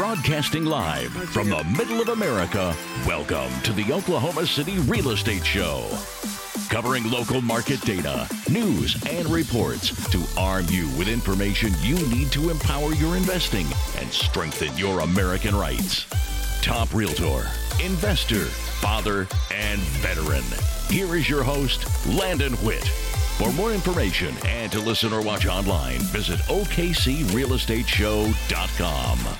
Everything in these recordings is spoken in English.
Broadcasting live from the middle of America, welcome to the Oklahoma City Real Estate Show. Covering local market data, news, and reports to arm you with information you need to empower your investing and strengthen your American rights. Top realtor, investor, father, and veteran. Here is your host, Landon Witt. For more information and to listen or watch online, visit OKCRealEstateShow.com.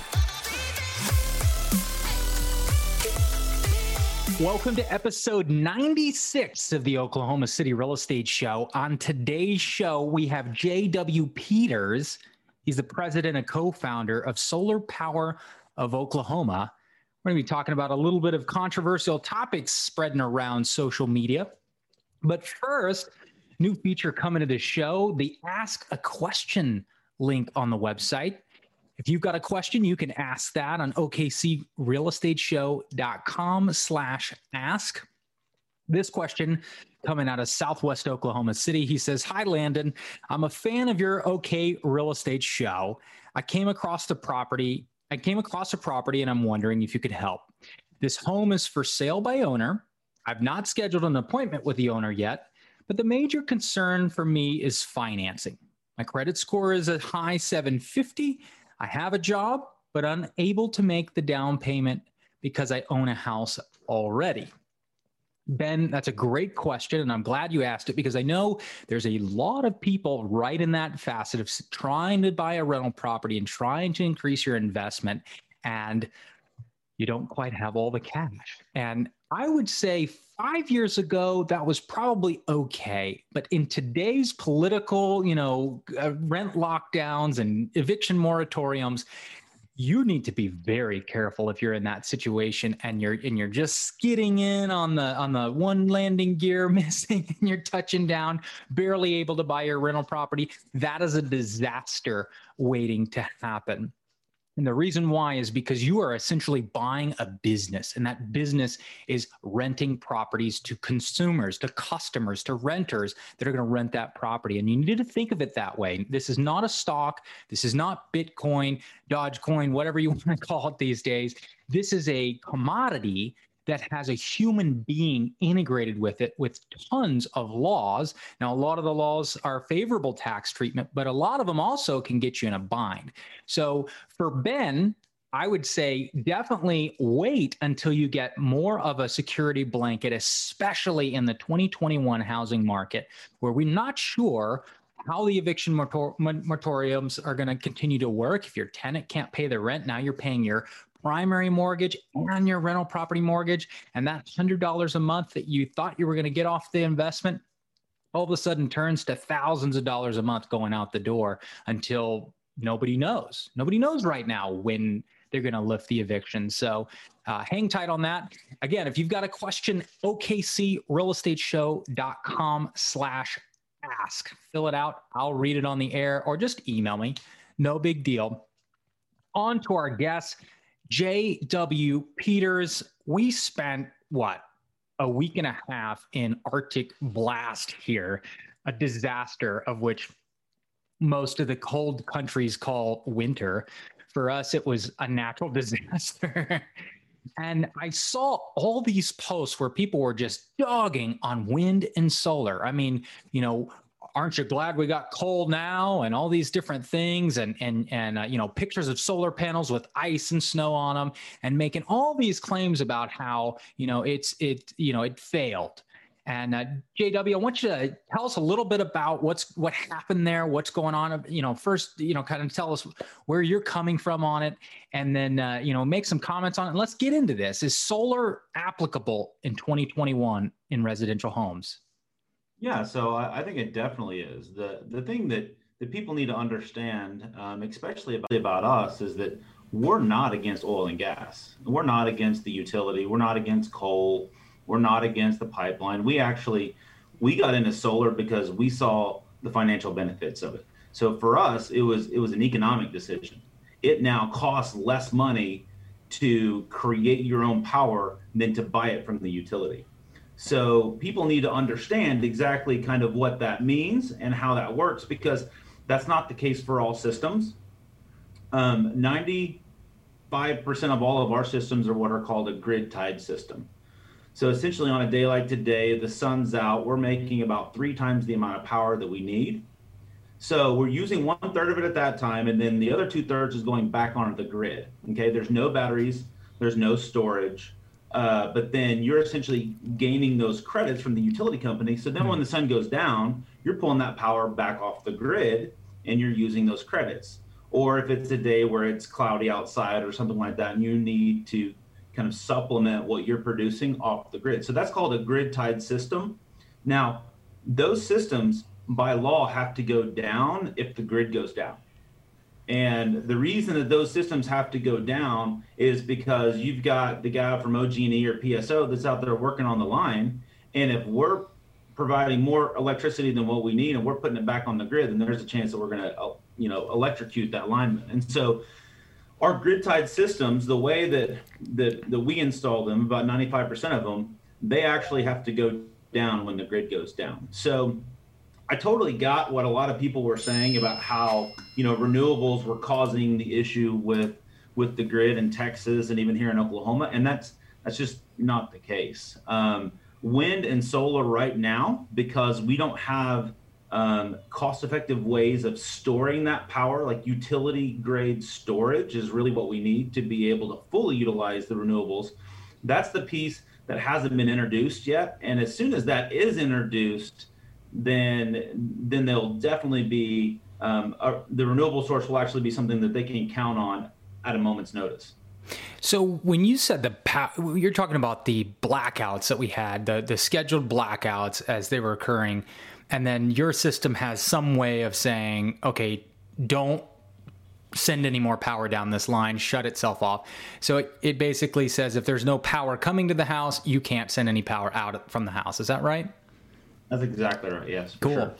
Welcome to episode 96 of the Oklahoma City Real Estate Show. On today's show, we have J.W. Peters. He's the president and co founder of Solar Power of Oklahoma. We're going to be talking about a little bit of controversial topics spreading around social media. But first, new feature coming to the show the Ask a Question link on the website. If you've got a question, you can ask that on okcrealestateshow.com slash ask. This question coming out of Southwest Oklahoma City. He says, Hi, Landon. I'm a fan of your OK Real Estate Show. I came across the property. I came across a property and I'm wondering if you could help. This home is for sale by owner. I've not scheduled an appointment with the owner yet, but the major concern for me is financing. My credit score is a high 750 I have a job, but unable to make the down payment because I own a house already. Ben, that's a great question. And I'm glad you asked it because I know there's a lot of people right in that facet of trying to buy a rental property and trying to increase your investment. And you don't quite have all the cash. And I would say five years ago, that was probably okay. But in today's political, you know, uh, rent lockdowns and eviction moratoriums, you need to be very careful if you're in that situation and you're and you're just skidding in on the on the one landing gear missing and you're touching down barely able to buy your rental property that is a disaster waiting to happen and the reason why is because you are essentially buying a business, and that business is renting properties to consumers, to customers, to renters that are going to rent that property. And you need to think of it that way. This is not a stock. This is not Bitcoin, Dogecoin, whatever you want to call it these days. This is a commodity that has a human being integrated with it with tons of laws. Now, a lot of the laws are favorable tax treatment, but a lot of them also can get you in a bind. So for Ben, I would say definitely wait until you get more of a security blanket, especially in the 2021 housing market, where we're not sure how the eviction moratoriums are going to continue to work. If your tenant can't pay the rent, now you're paying your primary mortgage and your rental property mortgage, and that $100 a month that you thought you were going to get off the investment all of a sudden turns to thousands of dollars a month going out the door until nobody knows. Nobody knows right now when they're going to lift the eviction. So uh, hang tight on that. Again, if you've got a question, okcrealestateshow.com slash ask. Fill it out. I'll read it on the air or just email me. No big deal. On to our guests. J.W. Peters, we spent what a week and a half in Arctic blast here, a disaster of which most of the cold countries call winter. For us, it was a natural disaster. and I saw all these posts where people were just dogging on wind and solar. I mean, you know, aren't you glad we got cold now and all these different things and and and uh, you know pictures of solar panels with ice and snow on them and making all these claims about how you know it's it you know it failed and uh, JW, I want you to tell us a little bit about what's what happened there, what's going on. You know, first, you know, kind of tell us where you're coming from on it, and then uh, you know, make some comments on it. And let's get into this. Is solar applicable in 2021 in residential homes? Yeah, so I, I think it definitely is. The the thing that that people need to understand, um, especially about, about us, is that we're not against oil and gas. We're not against the utility. We're not against coal. We're not against the pipeline. We actually we got into solar because we saw the financial benefits of it. So for us, it was it was an economic decision. It now costs less money to create your own power than to buy it from the utility. So people need to understand exactly kind of what that means and how that works because that's not the case for all systems. Um, 95% of all of our systems are what are called a grid tied system. So essentially, on a day like today, the sun's out, we're making about three times the amount of power that we need. So we're using one third of it at that time, and then the other two thirds is going back onto the grid. Okay, there's no batteries, there's no storage, uh, but then you're essentially gaining those credits from the utility company. So then when the sun goes down, you're pulling that power back off the grid and you're using those credits. Or if it's a day where it's cloudy outside or something like that, and you need to kind of supplement what you're producing off the grid. So that's called a grid tied system. Now, those systems by law have to go down if the grid goes down. And the reason that those systems have to go down is because you've got the guy from OG&E or PSO that's out there working on the line. And if we're providing more electricity than what we need and we're putting it back on the grid, then there's a chance that we're going to, you know, electrocute that lineman. And so our grid tied systems, the way that, that, that we install them, about 95% of them, they actually have to go down when the grid goes down. So I totally got what a lot of people were saying about how, you know, renewables were causing the issue with with the grid in Texas and even here in Oklahoma. And that's that's just not the case. Um, wind and solar right now, because we don't have um, cost effective ways of storing that power, like utility grade storage, is really what we need to be able to fully utilize the renewables. That's the piece that hasn't been introduced yet. And as soon as that is introduced, then then they'll definitely be um, a, the renewable source will actually be something that they can count on at a moment's notice. So when you said the you're talking about the blackouts that we had, the the scheduled blackouts as they were occurring and then your system has some way of saying, okay, don't send any more power down this line, shut itself off. So it, it basically says if there's no power coming to the house, you can't send any power out from the house. Is that right? That's exactly right. Yes. Cool. Sure.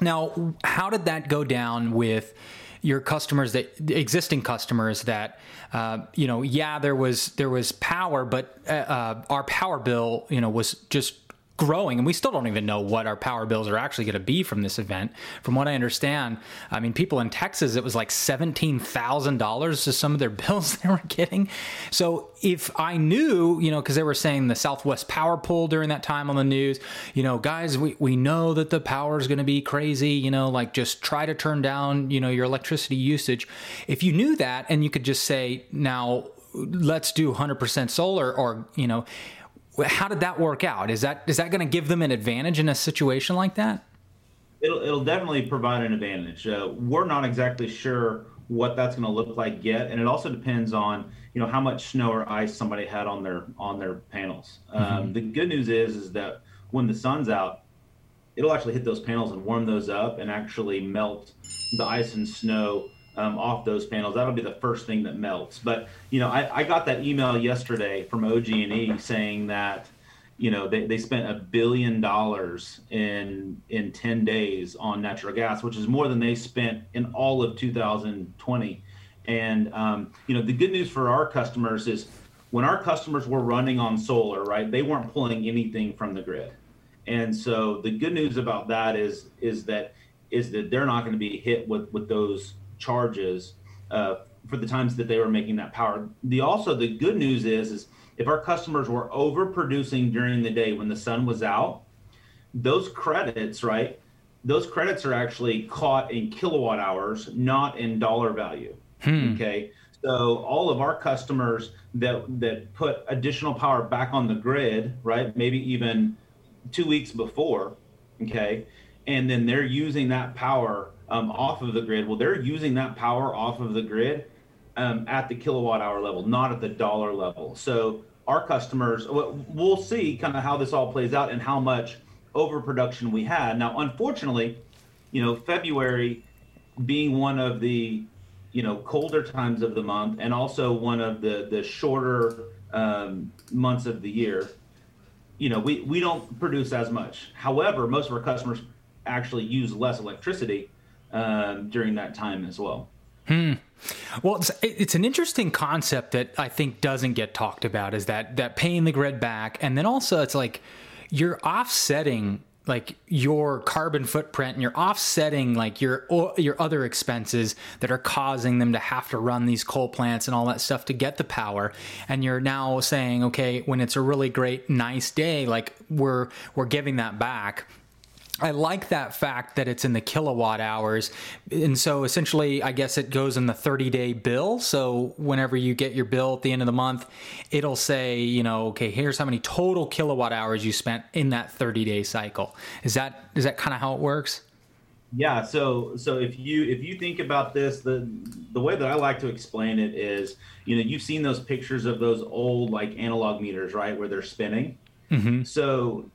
Now, how did that go down with your customers that existing customers that uh, you know yeah there was there was power but uh, uh our power bill you know was just growing and we still don't even know what our power bills are actually going to be from this event. From what i understand i mean people in texas it was like $17000 to some of their bills they were getting. So if i knew you know because they were saying the southwest power pool during that time on the news you know guys we, we know that the power is going to be crazy you know like just try to turn down you know your electricity usage. If you knew that and you could just say now let's do 100% solar or you know how did that work out? Is that is that going to give them an advantage in a situation like that? It'll it'll definitely provide an advantage. Uh, we're not exactly sure what that's going to look like yet, and it also depends on you know how much snow or ice somebody had on their on their panels. Um, mm-hmm. the good news is is that when the sun's out, it'll actually hit those panels and warm those up and actually melt the ice and snow um, off those panels. That'll be the first thing that melts. But you know, I, I got that email yesterday from OG&E saying that you know they, they spent a billion dollars in in 10 days on natural gas which is more than they spent in all of 2020 and um, you know the good news for our customers is when our customers were running on solar right they weren't pulling anything from the grid and so the good news about that is is that is that they're not going to be hit with with those charges uh, for the times that they were making that power. The also the good news is is if our customers were overproducing during the day when the sun was out, those credits, right? Those credits are actually caught in kilowatt hours, not in dollar value. Hmm. Okay. So all of our customers that that put additional power back on the grid, right? Maybe even two weeks before, okay, and then they're using that power um, off of the grid. Well, they're using that power off of the grid um, at the kilowatt hour level, not at the dollar level. So our customers, we'll see kind of how this all plays out and how much overproduction we had. Now, unfortunately, you know, February being one of the you know colder times of the month and also one of the the shorter um, months of the year you know we we don't produce as much however most of our customers actually use less electricity um, during that time as well. Hmm. Well, it's, it's an interesting concept that I think doesn't get talked about is that that paying the grid back, and then also it's like you're offsetting like your carbon footprint and you're offsetting like your your other expenses that are causing them to have to run these coal plants and all that stuff to get the power and you're now saying okay when it's a really great nice day like we're we're giving that back I like that fact that it's in the kilowatt hours. And so essentially, I guess it goes in the 30 day bill. So whenever you get your bill at the end of the month, it'll say, you know, okay, here's how many total kilowatt hours you spent in that 30 day cycle. Is that is that kind of how it works? Yeah, so so if you if you think about this, the the way that I like to explain it is, you know, you've seen those pictures of those old like analog meters, right, where they're spinning. Mm-hmm. So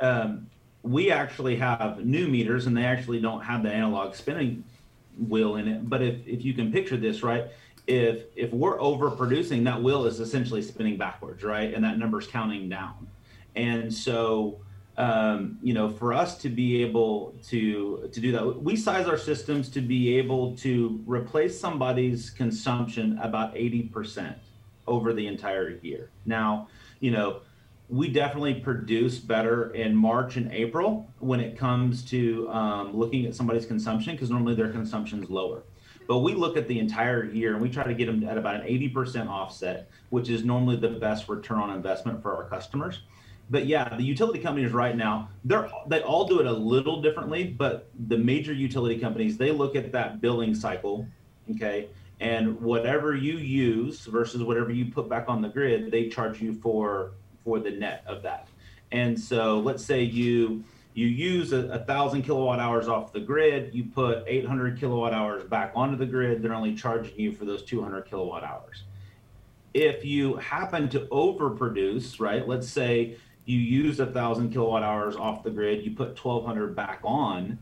um, we actually have new meters and they actually don't have the analog spinning wheel in it. But if, if you can picture this, right, if if we're overproducing, that wheel is essentially spinning backwards, right? And that number's counting down. And so um, you know, for us to be able to to do that, we size our systems to be able to replace somebody's consumption about 80% over the entire year. Now, you know, we definitely produce better in March and April when it comes to um, looking at somebody's consumption because normally their consumption is lower. But we look at the entire year and we try to get them at about an 80% offset, which is normally the best return on investment for our customers. But yeah, the utility companies right now, they're they all do it a little differently, but the major utility companies, they look at that billing cycle, okay? And whatever you use versus whatever you put back on the grid, they charge you for for the net of that. And so let's say you you use a, a, thousand kilowatt hours off the grid, you put 800 kilowatt hours back onto the grid, they're only charging you for those 200 kilowatt hours. If you happen to overproduce, right? Let's say you use a thousand kilowatt hours off the grid, you put 1200 back on.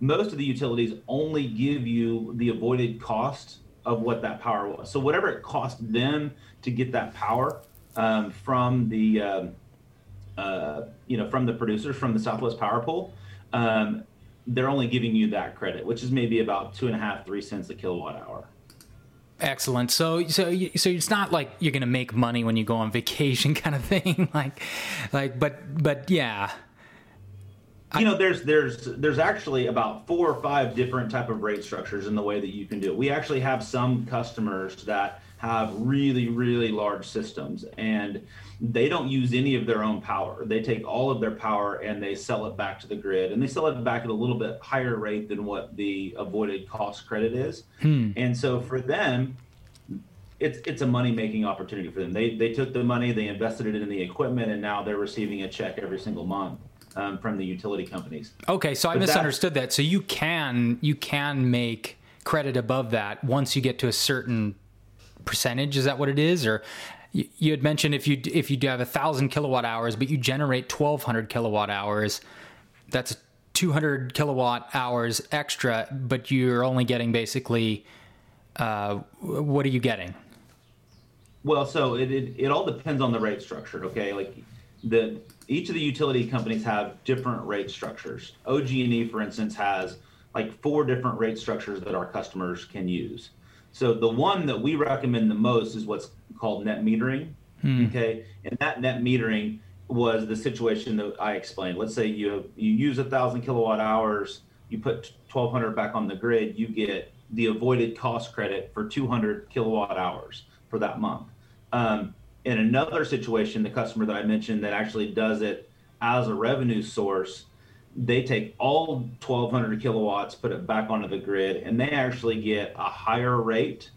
Most of the utilities only give you the avoided cost of what that power was. So whatever it cost them to get that power, um, from the um, uh, you know from the producers from the Southwest Power Pool, um, they're only giving you that credit, which is maybe about two and a half, three cents a kilowatt hour. Excellent. So, so, so it's not like you're going to make money when you go on vacation, kind of thing. like, like, but, but yeah. You know, there's there's there's actually about four or five different type of rate structures in the way that you can do it. We actually have some customers that have really, really large systems and they don't use any of their own power. They take all of their power and they sell it back to the grid and they sell it back at a little bit higher rate than what the avoided cost credit is. Hmm. And so for them, it's it's a money making opportunity for them. They they took the money, they invested it in the equipment, and now they're receiving a check every single month um, from the utility companies. Okay, so I but misunderstood that. So you can you can make credit above that once you get to a certain percentage? Is that what it is, or you, had mentioned if you if you do have a thousand kilowatt hours, but you generate twelve hundred kilowatt hours, that's 200 kilowatt hours extra, but you're only getting basically uh, what are you getting? Well, so it, it, it all depends on the rate structure. Okay, like the each of the utility companies have different rate structures. OG&E, for instance, has like four different rate structures that our customers can use. So the one that we recommend the most is what's called net metering. Hmm. Okay, and that net metering was the situation that I explained. Let's say you you use a thousand kilowatt hours, you put 1200 back on the grid, you get the avoided cost credit for 200 kilowatt hours for that month. Um, in another situation, the customer that I mentioned that actually does it as a revenue source, they take all 1200 kilowatts, put it back onto the grid, and they actually get a higher rate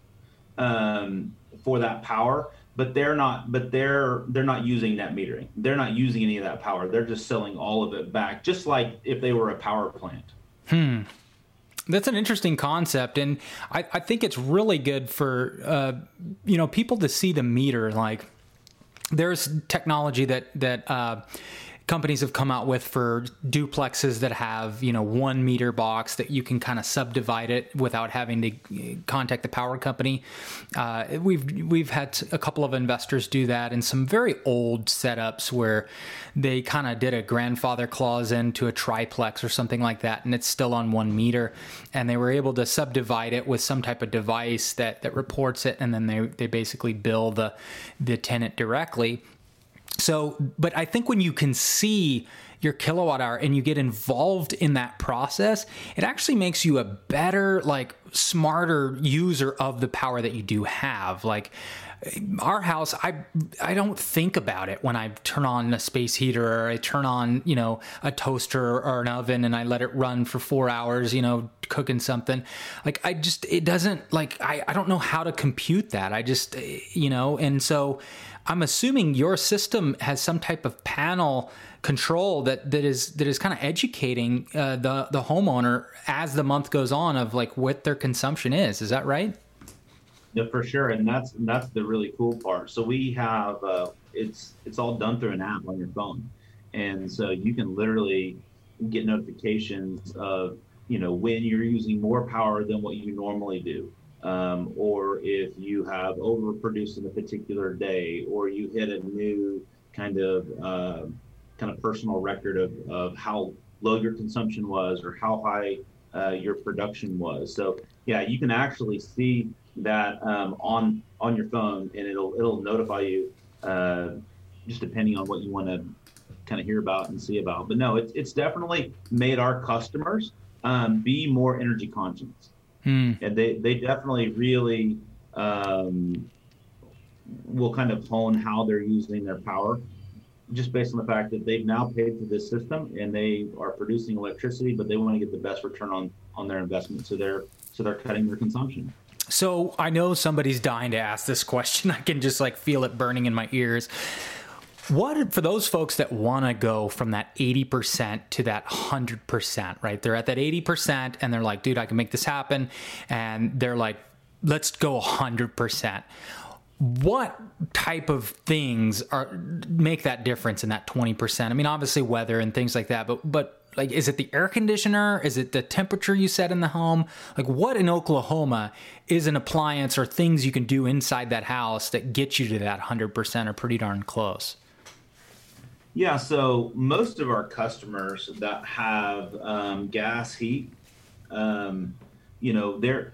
um, for that power. But they're not. But they're they're not using net metering. They're not using any of that power. They're just selling all of it back, just like if they were a power plant. Hmm. That's an interesting concept, and I, I think it's really good for uh, you know people to see the meter. Like, there's technology that that uh, companies have come out with for duplexes that have you know one meter box that you can kind of subdivide it without having to contact the power company. Uh, we've we've had a couple of investors do that in some very old setups where they kind of did a grandfather clause into a triplex or something like that, and it's still on one meter, and they were able to subdivide it with some type of device that that reports it, and then they they basically bill the the tenant directly So, but I think when you can see your kilowatt hour and you get involved in that process, it actually makes you a better, like, smarter user of the power that you do have. Like, our house i i don't think about it when i turn on a space heater or i turn on you know a toaster or an oven and i let it run for four hours you know cooking something like i just it doesn't like i, I don't know how to compute that i just eh, you know and so i'm assuming your system has some type of panel control that that is that is kind of educating uh, the the homeowner as the month goes on of like what their consumption is. Is that right? Yeah, for sure, and that's that's the really cool part. So we have uh, it's it's all done through an app on your phone, and so you can literally get notifications of you know when you're using more power than what you normally do, um, or if you have overproduced in a particular day, or you hit a new kind of uh, kind of personal record of of how low your consumption was or how high uh, your production was. So yeah, you can actually see that um, on on your phone, and it'll it'll notify you uh, just depending on what you want to kind of hear about and see about. But no, it's it's definitely made our customers um, be more energy conscious, hmm. and they they definitely really um, will kind of hone how they're using their power. Just based on the fact that they've now paid for this system and they are producing electricity, but they want to get the best return on on their investment, so they're so they're cutting their consumption. So I know somebody's dying to ask this question. I can just like feel it burning in my ears. What for those folks that want to go from that 80% to that 100%, right? They're at that 80% and they're like, dude, I can make this happen. And they're like, let's go 100%. What type of things are make that difference in that 20%? I mean, obviously weather and things like that, but but like is it the air conditioner is it the temperature you set in the home like what in oklahoma is an appliance or things you can do inside that house that get you to that 100% or pretty darn close yeah so most of our customers that have um, gas heat um, you know their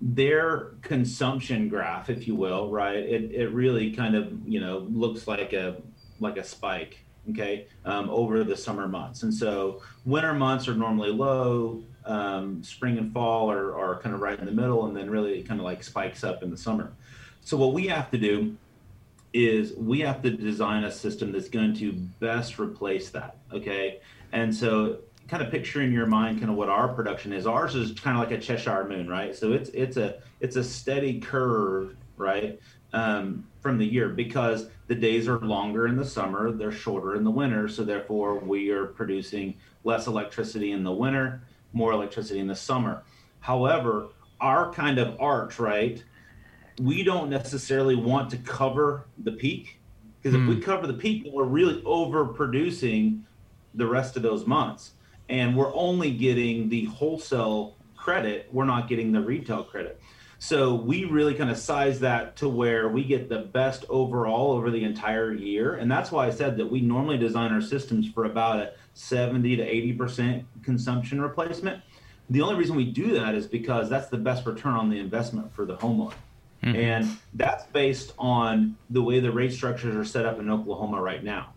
their consumption graph if you will right it, it really kind of you know looks like a like a spike okay, um, over the summer months. And so winter months are normally low, um, spring and fall are, are kind of right in the middle, and then really it kind of like spikes up in the summer. So what we have to do is we have to design a system that's going to best replace that, okay? And so kind of picture in your mind kind of what our production is. Ours is kind of like a Cheshire moon, right? So it's it's a it's a steady curve, right? Um, from the year because the days are longer in the summer, they're shorter in the winter. So therefore, we are producing less electricity in the winter, more electricity in the summer. However, our kind of arch, right? We don't necessarily want to cover the peak because mm. if we hmm. cover the peak, we're really overproducing the rest of those months, and we're only getting the wholesale credit. We're not getting the retail credit. So we really kind of size that to where we get the best overall over the entire year. And that's why I said that we normally design our systems for about a 70 to 80% consumption replacement. The only reason we do that is because that's the best return on the investment for the homeowner. Mm-hmm. And that's based on the way the rate structures are set up in Oklahoma right now.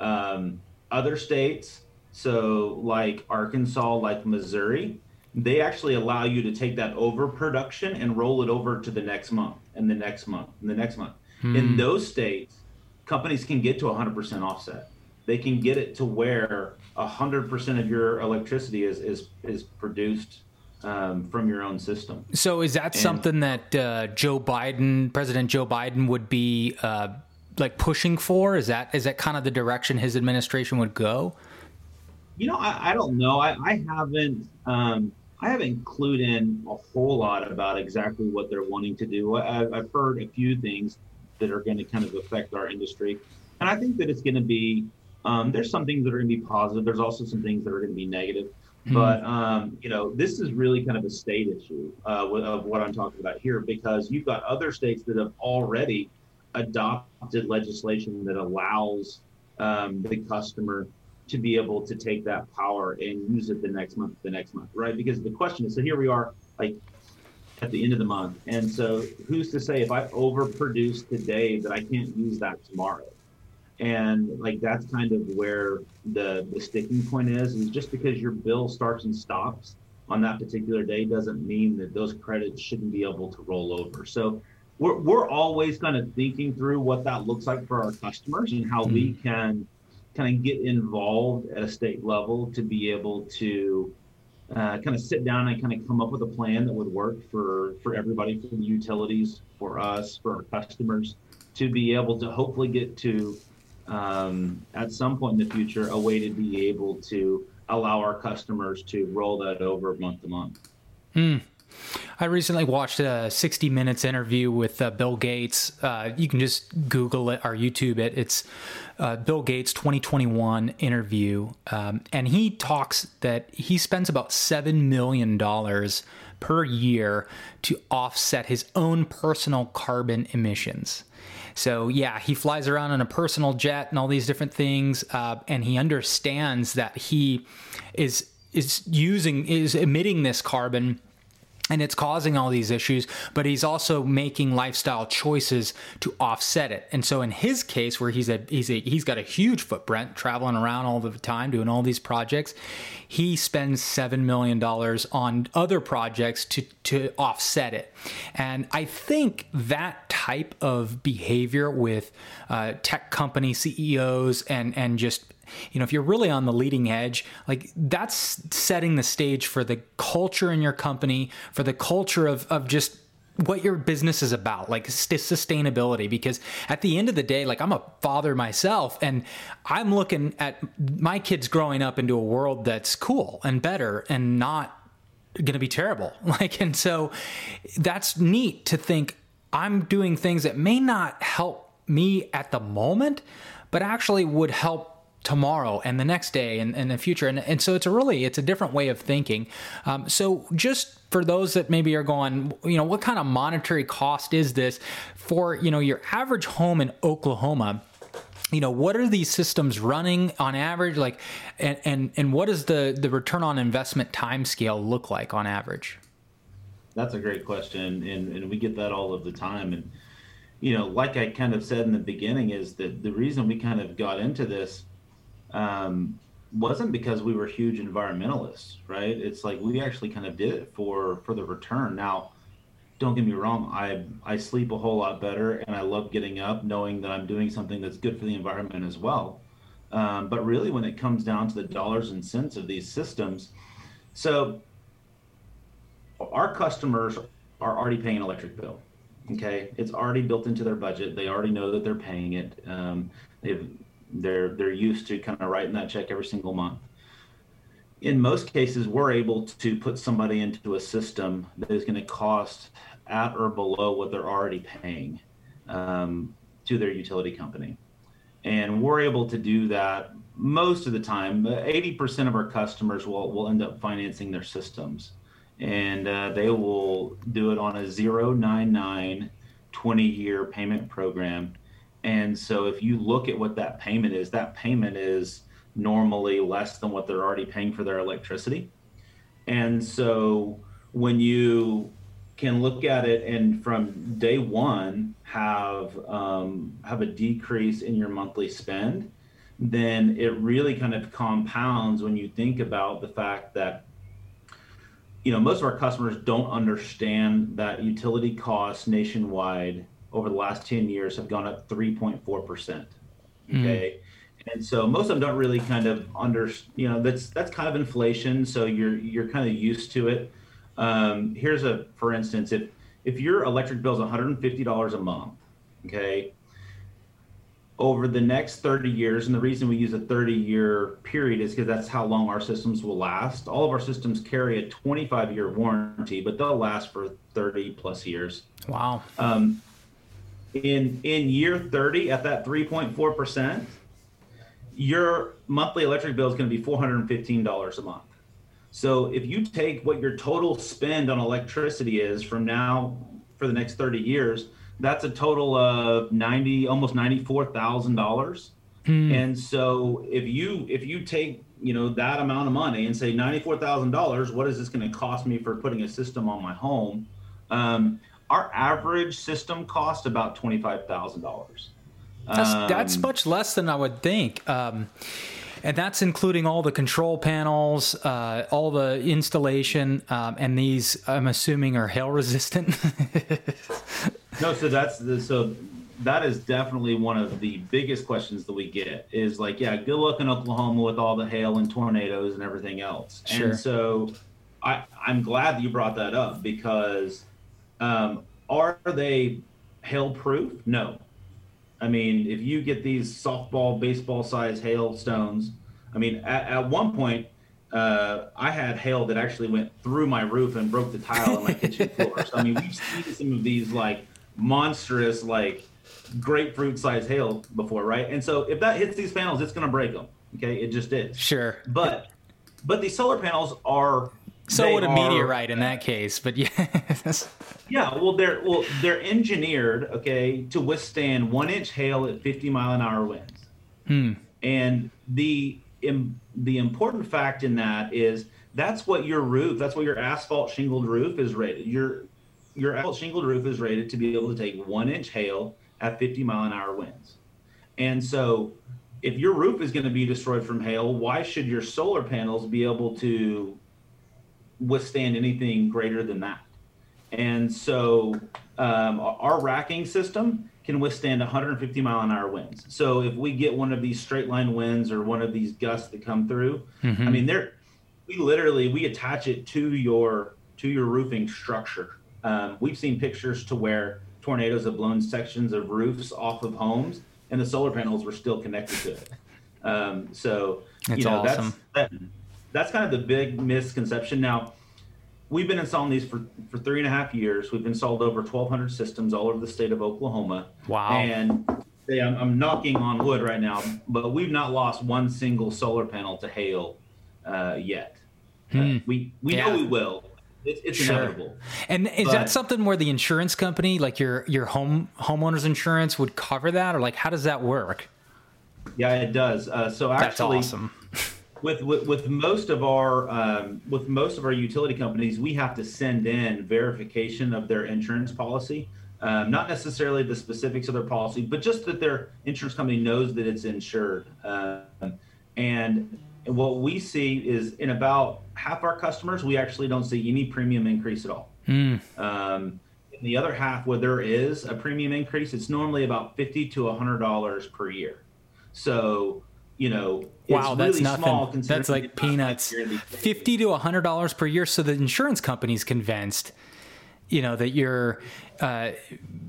Um, other states, so like Arkansas, like Missouri, they actually allow you to take that overproduction and roll it over to the next month and the next month and the next month. Hmm. In those states, companies can get to 100% offset. They can get it to where 100% of your electricity is is is produced um, from your own system. So, is that and, something that uh, Joe Biden, President Joe Biden, would be uh, like pushing for? Is that is that kind of the direction his administration would go? You know, I, I don't know. I, I haven't. Um, I haven't clued in a whole lot about exactly what they're wanting to do. I, have heard a few things that are going to kind of affect our industry, and I think that it's going to be. Um, there's some things that are going to be positive. There's also some things that are going to be negative. Mm-hmm. But um, you know, this is really kind of a state issue uh, of what I'm talking about here, because you've got other states that have already adopted legislation that allows um, the customer to be able to take that power and use it the next month, the next month, right? Because the question is, so here we are, like at the end of the month, and so who's to say if I overproduce today that I can't use that tomorrow? And like that's kind of where the the sticking point is is just because your bill starts and stops on that particular day doesn't mean that those credits shouldn't be able to roll over so we're, we're always kind of thinking through what that looks like for our customers and how mm-hmm. we can kind of get involved at a state level to be able to uh, kind of sit down and kind of come up with a plan that would work for for everybody for the utilities for us for our customers to be able to hopefully get to um, at some point in the future a way to be able to allow our customers to roll that over month to month. Hmm. I recently watched a 60 Minutes interview with uh, Bill Gates. Uh, you can just Google it or YouTube it. It's uh, Bill Gates 2021 interview. Um, and he talks that he spends about $7 million per year to offset his own personal carbon emissions. So yeah, he flies around in a personal jet and all these different things, uh, and he understands that he is is using is emitting this carbon and it's causing all these issues but he's also making lifestyle choices to offset it. And so in his case where he's a he's a he's got a huge footprint traveling around all the time doing all these projects he spends seven million dollars on other projects to to offset it. And i think that type of behavior with uh, tech company ceos and and just you know, if you're really on the leading edge, like that's setting the stage for the culture in your company, for the culture of, of just what your business is about, like sustainability. Because at the end of the day, like I'm a father myself, and I'm looking at my kids growing up into a world that's cool and better and not going to be terrible. Like, and so that's neat to think I'm doing things that may not help me at the moment, but actually would help tomorrow and the next day and, and the future. And, and so it's a really it's a different way of thinking. Um, so just for those that maybe are going you know what kind of monetary cost is this for you know your average home in oklahoma? You know what are these systems running on average? Like and and, and what does the the return on investment time scale look like on average? That's a great question. And, and we get that all of the time. And you know like i kind of said in the beginning is that the reason we kind of got into this um, wasn't because we were huge environmentalists, right? It's like we actually kind of did it for for the return. Now, don't get me wrong, I I sleep a whole lot better, and I love getting up knowing that I'm doing something that's good for the environment as well. Um, but really, when it comes down to the dollars and cents of these systems, so our customers are already paying an electric bill. Okay, it's already built into their budget. They already know that they're paying it. Um, they've they're they're used to kind of writing that check every single month. In most cases, we're able to put somebody into a system that is going to cost at or below what they're already paying um, to their utility company, and we're able to do that most of the time. Eighty percent of our customers will will end up financing their systems, and uh, they will do it on a zero nine nine 20 year payment program and so if you look at what that payment is, that payment is normally less than what they're already paying for their electricity. And so when you can look at it and from day one have um, have a decrease in your monthly spend, then it really kind of compounds when you think about the fact that you know most of our customers don't understand that utility costs nationwide over the last 10 years have gone up 3.4%. Hmm. Okay. Mm. And so most of them don't really kind of under, you know, that's, that's kind of inflation. So you're, you're kind of used to it. Um, here's a, for instance, if, if your electric bill is $150 a month, okay, over the next 30 years, and the reason we use a 30 year period is because that's how long our systems will last. All of our systems carry a 25 year warranty, but they'll last for 30 plus years. Wow. Um, in in year 30 at that 3.4%, your monthly electric bill is going to be $415 a month. So if you take what your total spend on electricity is from now for the next 30 years, that's a total of 90 almost $94,000. Hmm. And so if you if you take, you know, that amount of money and say $94,000, what is this going to cost me for putting a system on my home? Um, our average system cost about $25,000. That's, um, that's much less than I would think. Um, and that's including all the control panels, uh, all the installation, um, and these I'm assuming are hail resistant. no, so that's the, so that is definitely one of the biggest questions that we get is like, yeah, good luck in Oklahoma with all the hail and tornadoes and everything else. Sure. And so I, I'm glad that you brought that up because um, are they hail proof? No. I mean, if you get these softball, baseball size hailstones, I mean, at, at one point, uh, I had hail that actually went through my roof and broke the tile in my kitchen floor. So I mean, we've seen some of these like monstrous, like grapefruit size hail before, right? And so if that hits these panels, it's going to break them. Okay, it just is. Sure. But but these solar panels are so would a are, meteorite in that case, but yes. Yeah, well, they're well, they're engineered, okay, to withstand one inch hail at 50 mile an hour winds. Hmm. And the Im, the important fact in that is that's what your roof, that's what your asphalt shingled roof is rated. Your your asphalt shingled roof is rated to be able to take one inch hail at 50 mile an hour winds. And so, if your roof is going to be destroyed from hail, why should your solar panels be able to withstand anything greater than that. And so um, our racking system can withstand 150 mile an hour winds. So if we get one of these straight line winds or one of these gusts that come through, mm-hmm. I mean, they're we literally we attach it to your to your roofing structure. Um, we've seen pictures to where tornadoes have blown sections of roofs off of homes, and the solar panels were still connected to it. Um, so that's you know awesome. that's that, that's kind of the big misconception. Now, we've been installing these for, for three and a half years. We've installed over 1,200 systems all over the state of Oklahoma. Wow. And I'm, I'm knocking on wood right now, but we've not lost one single solar panel to hail uh, yet. Hmm. Uh, we we yeah. know we will. It's, it's sure. inevitable. And is but, that something where the insurance company, like your your home homeowners insurance, would cover that, or like how does that work? Yeah, it does. Uh, so actually, That's awesome. With, with, with most of our um, with most of our utility companies, we have to send in verification of their insurance policy. Um, not necessarily the specifics of their policy, but just that their insurance company knows that it's insured. Um, and what we see is in about half our customers, we actually don't see any premium increase at all. Mm. Um, in the other half, where there is a premium increase, it's normally about fifty to hundred dollars per year. So you know, wow, that's really nothing. That's like peanuts. Fifty to hundred dollars per year. So the insurance company's convinced, you know, that you're uh,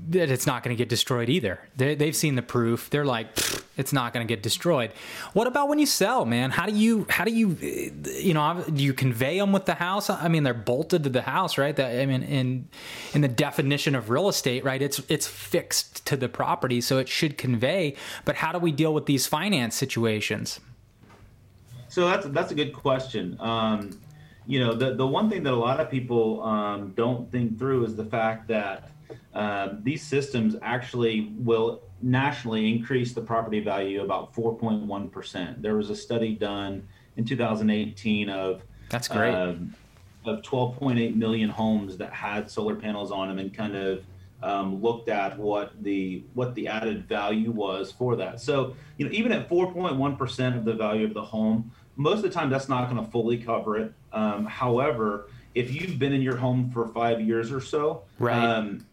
that it's not going to get destroyed either. They, have seen the proof. They're like, it's not going to get destroyed. What about when you sell, man? How do you how do you you know do you convey them with the house? I mean, they're bolted to the house, right? That I mean, in in the definition of real estate, right? It's it's fixed to the property, so it should convey. But how do we deal with these finance situations? So that's that's a good question. Um, you know, the the one thing that a lot of people um, don't think through is the fact that um, these systems actually will nationally increased the property value about 4.1%. There was a study done in 2018 of that's great uh, of 12.8 million homes that had solar panels on them and kind of um, looked at what the what the added value was for that. So you know even at 4.1% of the value of the home, most of the time that's not going to fully cover it. Um, however, if you've been in your home for five years or so, right. Um,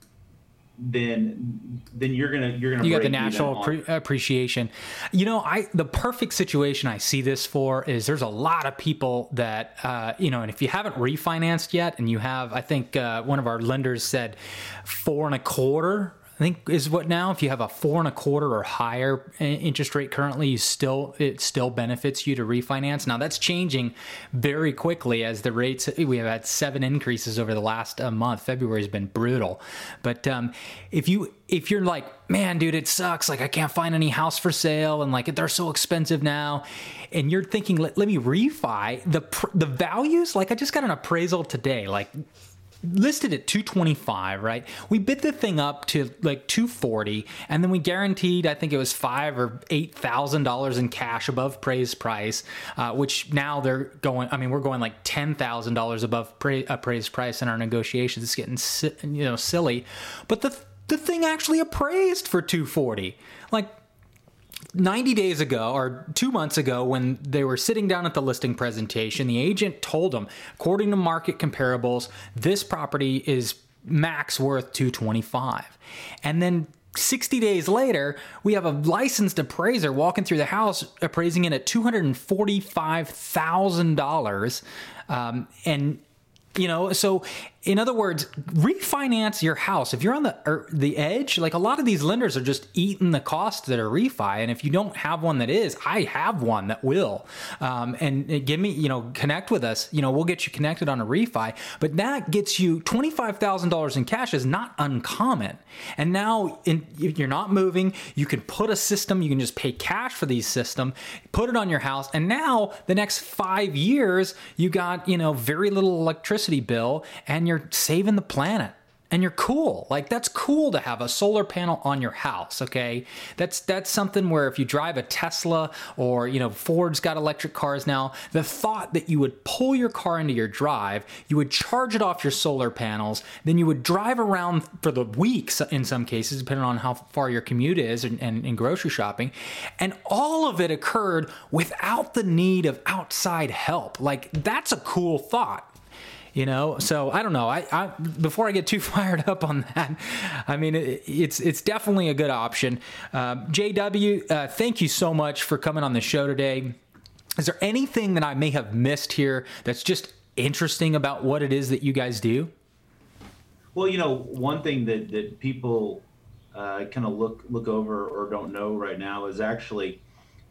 then then you're gonna you're gonna you got the national pre- appreciation. You know i the perfect situation i see this for is there's a lot of people that uh, you know and if you haven't refinanced yet and you have i think uh, one of our lenders said four and a quarter I think is what now if you have a four and a quarter or higher interest rate currently, you still it still benefits you to refinance. Now that's changing very quickly as the rates we have had seven increases over the last uh, month. February has been brutal, but um, if you if you're like, man, dude, it sucks. Like I can't find any house for sale, and like they're so expensive now, and you're thinking, let, let me refi the the values. Like I just got an appraisal today, like listed at 225 right? We bid the thing up to like 240 and then we guaranteed i think it was five or eight thousand dollars in cash above praise price uh, which now they're going i mean we're going like ten thousand dollars above pra- appraised price in our negotiations. It's getting you know silly. But the the thing actually appraised for 240 like 90 days ago or two months ago when they were sitting down at the listing presentation the agent told them according to market comparables this property is max worth 225 and then 60 days later, we have a licensed appraiser walking through the house appraising it at $245,000. Um, and, you know, so in other words, refinance your house. If you're on the er, the edge, like a lot of these lenders are just eating the cost that are refi. And if you don't have one that is, I have one that will. Um, and give me, you know, connect with us. You know, we'll get you connected on a refi. But that gets you twenty five thousand dollars in cash is not uncommon. And now in, you're not moving. You can put a system. You can just pay cash for these system, put it on your house, and now the next five years you got you know very little electricity bill, and you're you're saving the planet and you're cool. Like that's cool to have a solar panel on your house, okay? That's that's something where if you drive a Tesla or, you know, Ford's got electric cars now, the thought that you would pull your car into your drive, you would charge it off your solar panels, then you would drive around for the weeks in some cases depending on how far your commute is and, and, and grocery shopping, and all of it occurred without the need of outside help. Like that's a cool thought you know? So i don't know. I, I, before i get too fired up on that i mean it, it's it's definitely a good option. Um, jw uh, thank you so much for coming on the show today. Is there anything that i may have missed here that's just interesting about what it is that you guys do? Well you know one thing that that people uh, kind of look look over or don't know right now is actually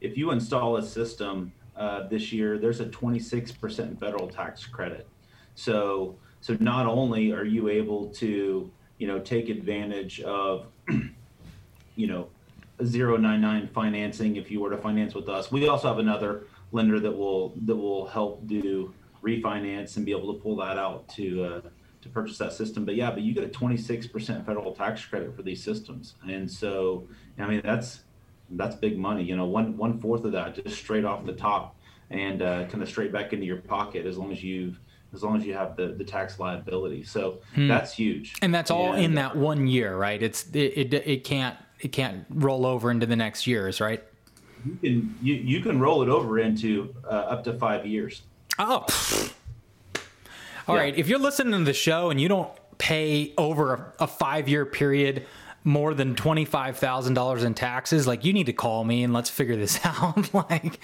if you install a system uh, this year, there's a 26% federal tax credit. So so not only are you able to you know take advantage of you know 099 financing if you were to finance with us. We also have another lender that will that will help do refinance and be able to pull that out to uh, to purchase that system. But yeah, but you get a 26% federal tax credit for these systems, and so I mean that's that's big money. You know, one one fourth of that just straight off the top and uh, kind of straight back into your pocket as long as you've as long as you have the, the tax liability. So hmm. that's huge. And that's all and, in that one year, right? It's it, it, it can't it can't roll over into the next years, right? You can you, you can roll it over into uh, up to five years. Oh, all yeah. right. If you're listening to the show and you don't pay over a, a five year period more than $25,000 in taxes, like you need to call me and let's figure this out. like,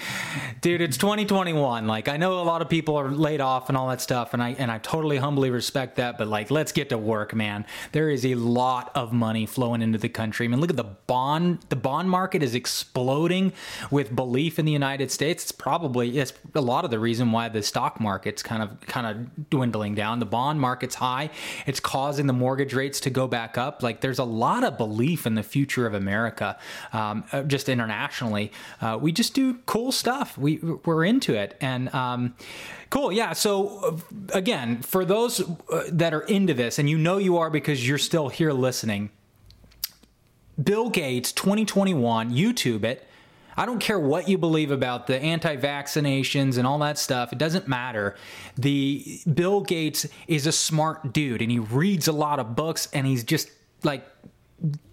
dude, it's 2021. Like, I know a lot of people are laid off and all that stuff, and I and I totally humbly respect that, but like let's get to work, man. There is a lot of money flowing into the country. I mean, look at the bond the bond market is exploding with belief in the United States. It's probably it's a lot of the reason why the stock market's kind of kind of dwindling down. The bond market's high. It's causing the mortgage rates to go back up. Like there's a lot of belief in the future of America, um, uh, just internationally. Uh, we just do cool stuff. We we're into it, and um, cool. Yeah. So uh, again, for those uh, that are into this, and you know you are because you're still here listening. Bill Gates 2021, YouTube it. I don't care what you believe about the anti-vaccinations and all that stuff. It doesn't matter. The Bill Gates is a smart dude and he reads a lot of books and he's just like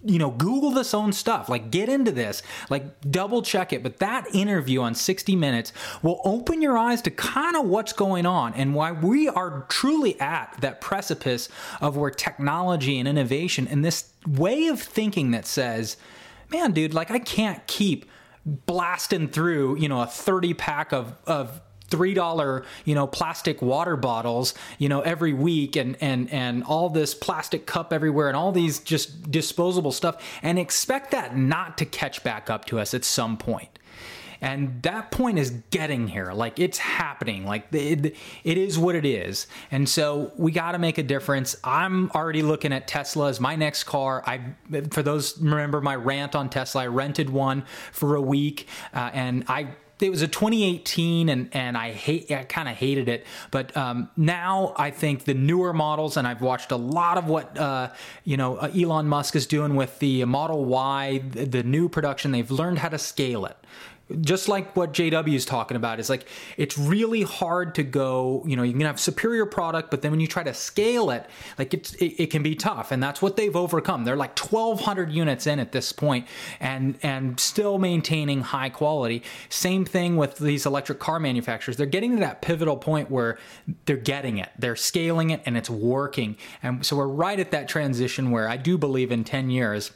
you know, Google this own stuff. Like, get into this. Like, double check it. But that interview on 60 Minutes will open your eyes to kind of what's going on and why we are truly at that precipice of where technology and innovation and this way of thinking that says, man, dude, like, I can't keep blasting through, you know, a 30 pack of, of three dollar you know plastic water bottles you know every week and and and all this plastic cup everywhere and all these just disposable stuff and expect that not to catch back up to us at some point. And that point is getting here. Like it's happening. Like it, it is what it is. And so we got to make a difference. I'm already looking at tesla as my next car. I for those remember my rant on tesla i rented one for a week uh, and i it was a 2018 and and I hate I kind of hated it but um, now I think the newer models and I've watched a lot of what uh, you know uh, Elon Musk is doing with the Model Y the, the new production they've learned how to scale it just like what JW is talking about is like it's really hard to go you know you can have superior product but then when you try to scale it like it's, it, it can be tough and that's what they've overcome. They're like 1200 units in at this point and and still maintaining high quality. Same thing with these electric car manufacturers. They're getting to that pivotal point where they're getting it. They're scaling it and it's working. And so we're right at that transition where I do believe in 10 years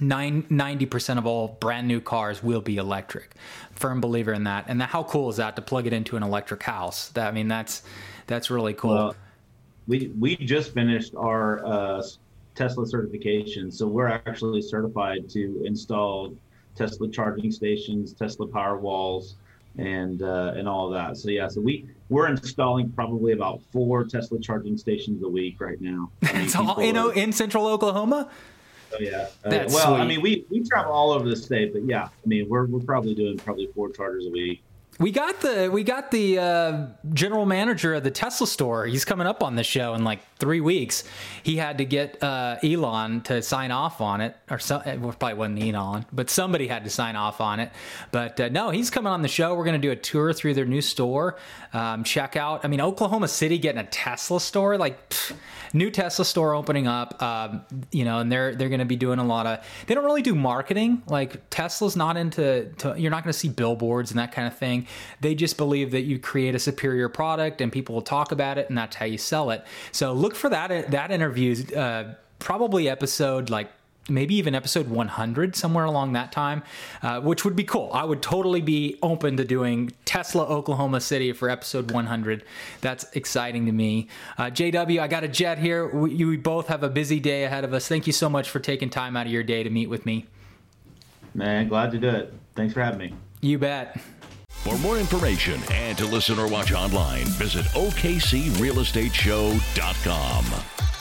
90% of all brand new cars will be electric. Firm believer in that. And how cool is that to plug it into an electric house? That I mean that's that's really cool. Well, we we just finished our uh, Tesla certification, so we're actually certified to install Tesla charging stations, Tesla power walls, and uh, and all of that. So yeah, so we we're installing probably about four Tesla charging stations a week right now. I mean, all, you know, in central Oklahoma. Yeah. Uh, well, sweet. I mean, we we travel all over the state, but yeah, I mean, we're we're probably doing probably four charters a week. We got the we got the uh, general manager of the Tesla store. He's coming up on the show in like three weeks. He had to get uh, Elon to sign off on it, or some, it probably wasn't Elon, but somebody had to sign off on it. But uh, no, he's coming on the show. We're going to do a tour through their new store. Um, check out. I mean, Oklahoma City getting a Tesla store, like pff, new Tesla store opening up. Um, you know, and they're they're going to be doing a lot of. They don't really do marketing. Like Tesla's not into. To, you're not going to see billboards and that kind of thing. They just believe that you create a superior product and people will talk about it, and that's how you sell it. So look for that that interview, uh, probably episode like maybe even episode 100 somewhere along that time uh, which would be cool. I would totally be open to doing tesla oklahoma city for episode 100 that's exciting to me. Uh, jw i got a jet here. We, we, both have a busy day ahead of us. Thank you so much for taking time out of your day to meet with me. Man glad to do it. Thanks for having me. You bet for more information and to listen or watch online, visit OKCRealEstateShow.com.